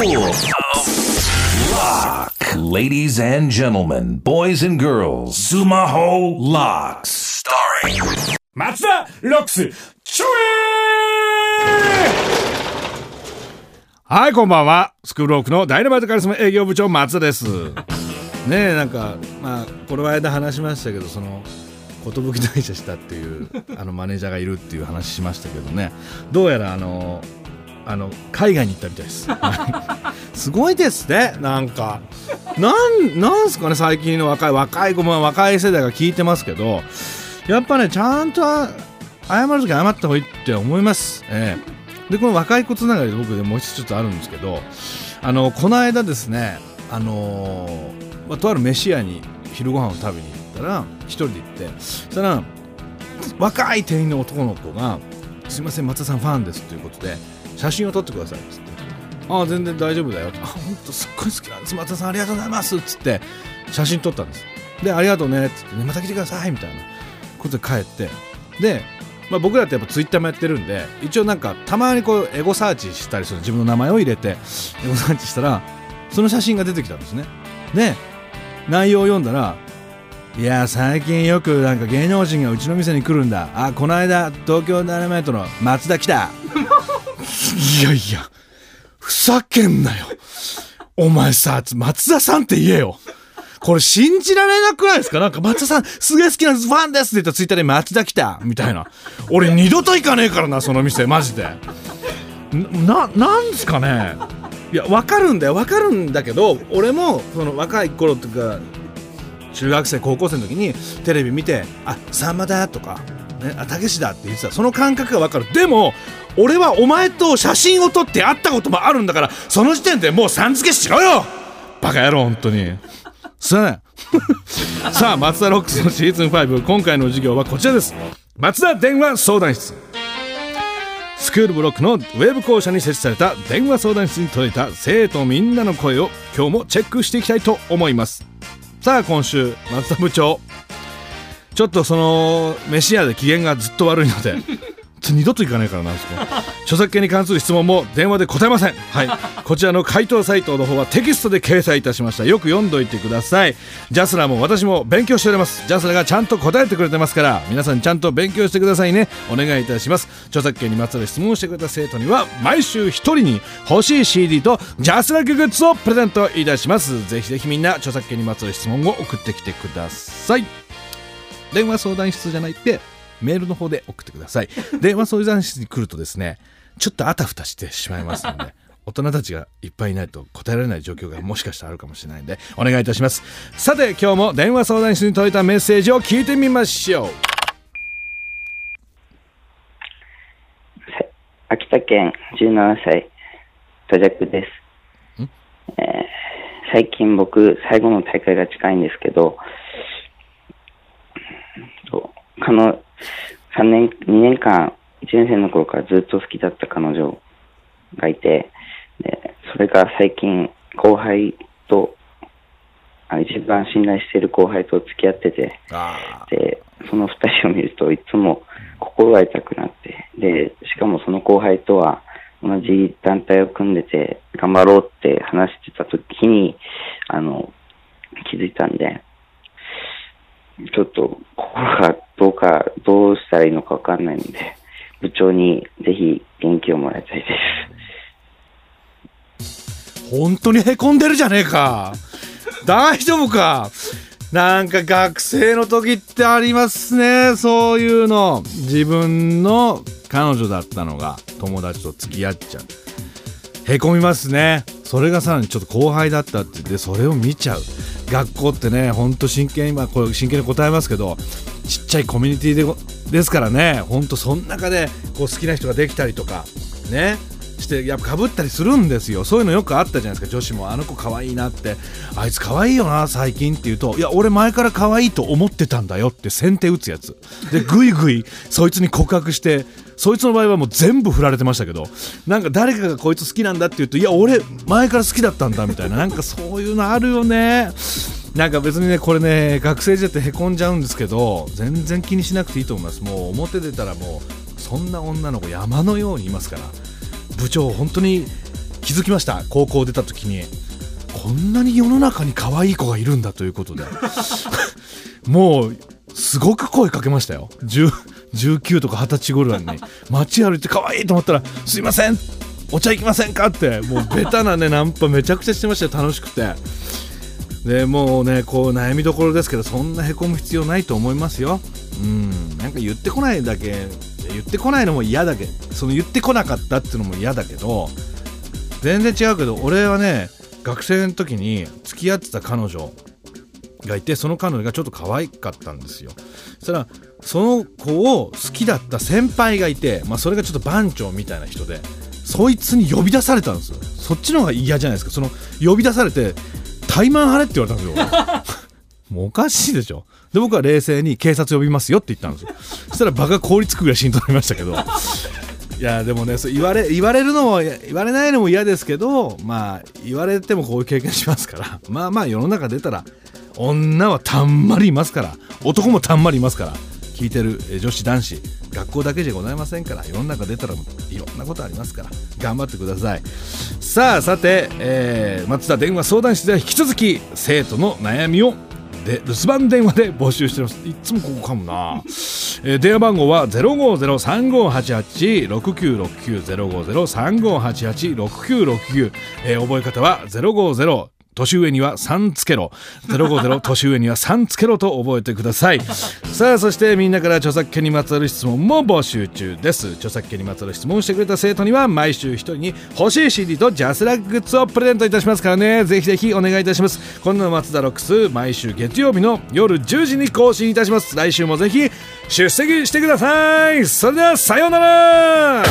Lock. Ladies and gentlemen, boys and girls, Sumaho Locks. Starring 松田ロックスちょえはいこんばんは。スクールロックのダイナマイトカリスマ営業部長松田です。ねえなんかまあこの間話しましたけどその寿退社したっていうあのマネージャーがいるっていう話しましたけどね。どうやらあのあの海外に行ったみたいです。すごいですね。なんか。なんなんすかね最近の若い若い子も若い世代が聞いてますけど。やっぱねちゃんと謝るとき謝った方がいいって思います、ええ。でこの若い子つながりで僕でもう一つちょっとあるんですけど。あのこの間ですねあのーまあ、とある飯屋に昼ご飯を食べに行ったら一人で行って。そしたら若い店員の男の子が「すいません松田さんファンです」ということで写真を撮ってくださいっつって「ああ全然大丈夫だよ」あ本当すっごい好きなんです。松田さんありがとうございます」っつって写真撮ったんです。で「ありがとうね」っつって、ね「また来てください」みたいなことで帰って。で、まあ、僕らってやっぱツイッターもやってるんで一応なんかたまにこうエゴサーチしたりする自分の名前を入れてエゴサーチしたらその写真が出てきたんですね。で内容を読んだらいや最近よくなんか芸能人がうちの店に来るんだ。あこの間東京ダイナマイトの松田来た。いやいやふざけんなよ。お前さ松田さんって言えよ。これ信じられなくないですか？なんか松田さんすげえ好きなファンですって言ったらツイッターで松田来たみたいな。俺二度と行かねえからなその店マジで。ななんですかね？いや分かるんだよ。分かるんだけど俺もその若い頃とか中学生高校生の時にテレビ見て「あさんまだ」とか「ね、あたけしだ」って言ってた。その感覚が分かる。でも俺はお前と写真を撮って会ったこともあるんだからその時点でもうさん付けしろよ！バカ野郎本当に。すいません。さあ松田ロックスのシーズン5今回の授業はこちらです。松田電話相談室。スクールブロックのウェブ校舎に設置された電話相談室に届いた生徒みんなの声を今日もチェックしていきたいと思います。さあ今週松田部長ちょっとその飯屋で機嫌がずっと悪いので 二度と行かないからなんですか著作権に関する質問も電話で答えません。はい。こちらの回答サイトの方はテキストで掲載いたしました。よく読んどいてください。ジャスラーも私も勉強しております。ジャスラーがちゃんと答えてくれてますから皆さんちゃんと勉強してくださいね。お願いいたします。著作権にまつわる質問をしてくれた生徒には毎週一人に欲しい CD とジャスラグッズをプレゼントいたします。ぜひぜひみんな著作権にまつわる質問を送ってきてください電話相談室じゃないってメールの方で送ってください。電話相談室に来るとですねちょっとあたふたしてしまいますので 大人たちがいっぱいいないと答えられない状況がもしかしたらあるかもしれないんでお願いいたします。さて今日も電話相談室に届いたメッセージを聞いてみましょう。秋田県17歳、トジャクです。えー最近僕、最後の大会が近いんですけど、と彼女3年、2年間、1年生の頃からずっと好きだった彼女がいて、でそれが最近、後輩と、あ一番信頼している後輩と付き合ってて、あで、その二人を見るといつも心が痛くなって、で、しかもその後輩とは同じ団体を組んでて頑張ろうって話してた時に、あの、気づいたんで、ちょっと心がどうか、どうしたらいいのかわかんないので、部長にぜひ元気をもらいたいです。本当にへこんでるじゃねえか。大丈夫か。なんか学生の時ってありますね。そういうの。自分の彼女だったのが友達と付き合っちゃう。へこみますね。それがさらにちょっと後輩だったってでそれを見ちゃう。学校ってねほんと真剣今これ真剣に答えますけどちっちゃいコミュニティでですからね。ほんとその中でこう好きな人ができたりとかね。してやっぱかぶったりするんですよ。そういうのよくあったじゃないですか。女子もあの子可愛いなって。あいつ可愛いよな最近って言うといや俺前から可愛いと思ってたんだよって先手打つやつ。でぐいぐいそいつに告白してそいつの場合はもう全部振られてましたけどなんか誰かがこいつ好きなんだって言うといや俺前から好きだったんだみたいな。なんかそういうのあるよね。なんか別にねこれね学生時代ってへこんじゃうんですけど全然気にしなくていいと思います。もう表出たらもうそんな女の子山のようにいますから部長本当に気づきました？高校出た時にこんなに世の中に可愛い子がいるんだということで。もうすごく声かけましたよ。19とか20歳頃に。街歩いて可愛いと思ったら「すいません。お茶行きませんか?」って。もうベタなねナンパめちゃくちゃしてましたよ。楽しくて。でもうねこう悩みどころですけどそんなへこむ必要ないと思いますよ。うん。なんか言ってこないだけ言ってこないのも嫌だけその言ってこなかったっていうのも嫌だけど全然違うけど俺はね学生の時に付き合ってた彼女がいてその彼女がちょっと可愛かったんですよ。そしたらその子を好きだった先輩がいて、まあ、それがちょっと番長みたいな人でそいつに呼び出されたんですよ。そっちの方が嫌じゃないですか。その呼び出されて怠慢張れって言われたんですよもうおかしいでしょで僕は冷静に警察呼びますよって言ったんですよ。そしたら場が凍りつくぐらい浸透になりましたけど。いやでもねそう言われ言われるのも言われないのも嫌ですけどまあ言われてもこういう経験しますから。まあまあ世の中出たら女はたんまりいますから。男もたんまりいますから。聞いてる女子男子。学校だけじゃございませんから世の中出たらいろんなことありますから頑張ってください。さあさて、えー、松田電話相談室では引き続き生徒の悩みをで留守番電話で募集してます。いつもここかもな、えー、電話番号は050-3588-6969050-3588-6969、えー、覚え方は050年上には3つけろ。050 年上には3つけろと覚えてください。さあそしてみんなから著作権にまつわる質問も募集中です。著作権にまつわる質問をしてくれた生徒には毎週1人に欲しい CD とジャスラックグッズをプレゼントいたしますからね。ぜひぜひお願いいたします。こんな松田ロックス毎週月曜日の夜10時に更新いたします。来週もぜひ出席してください。それではさようなら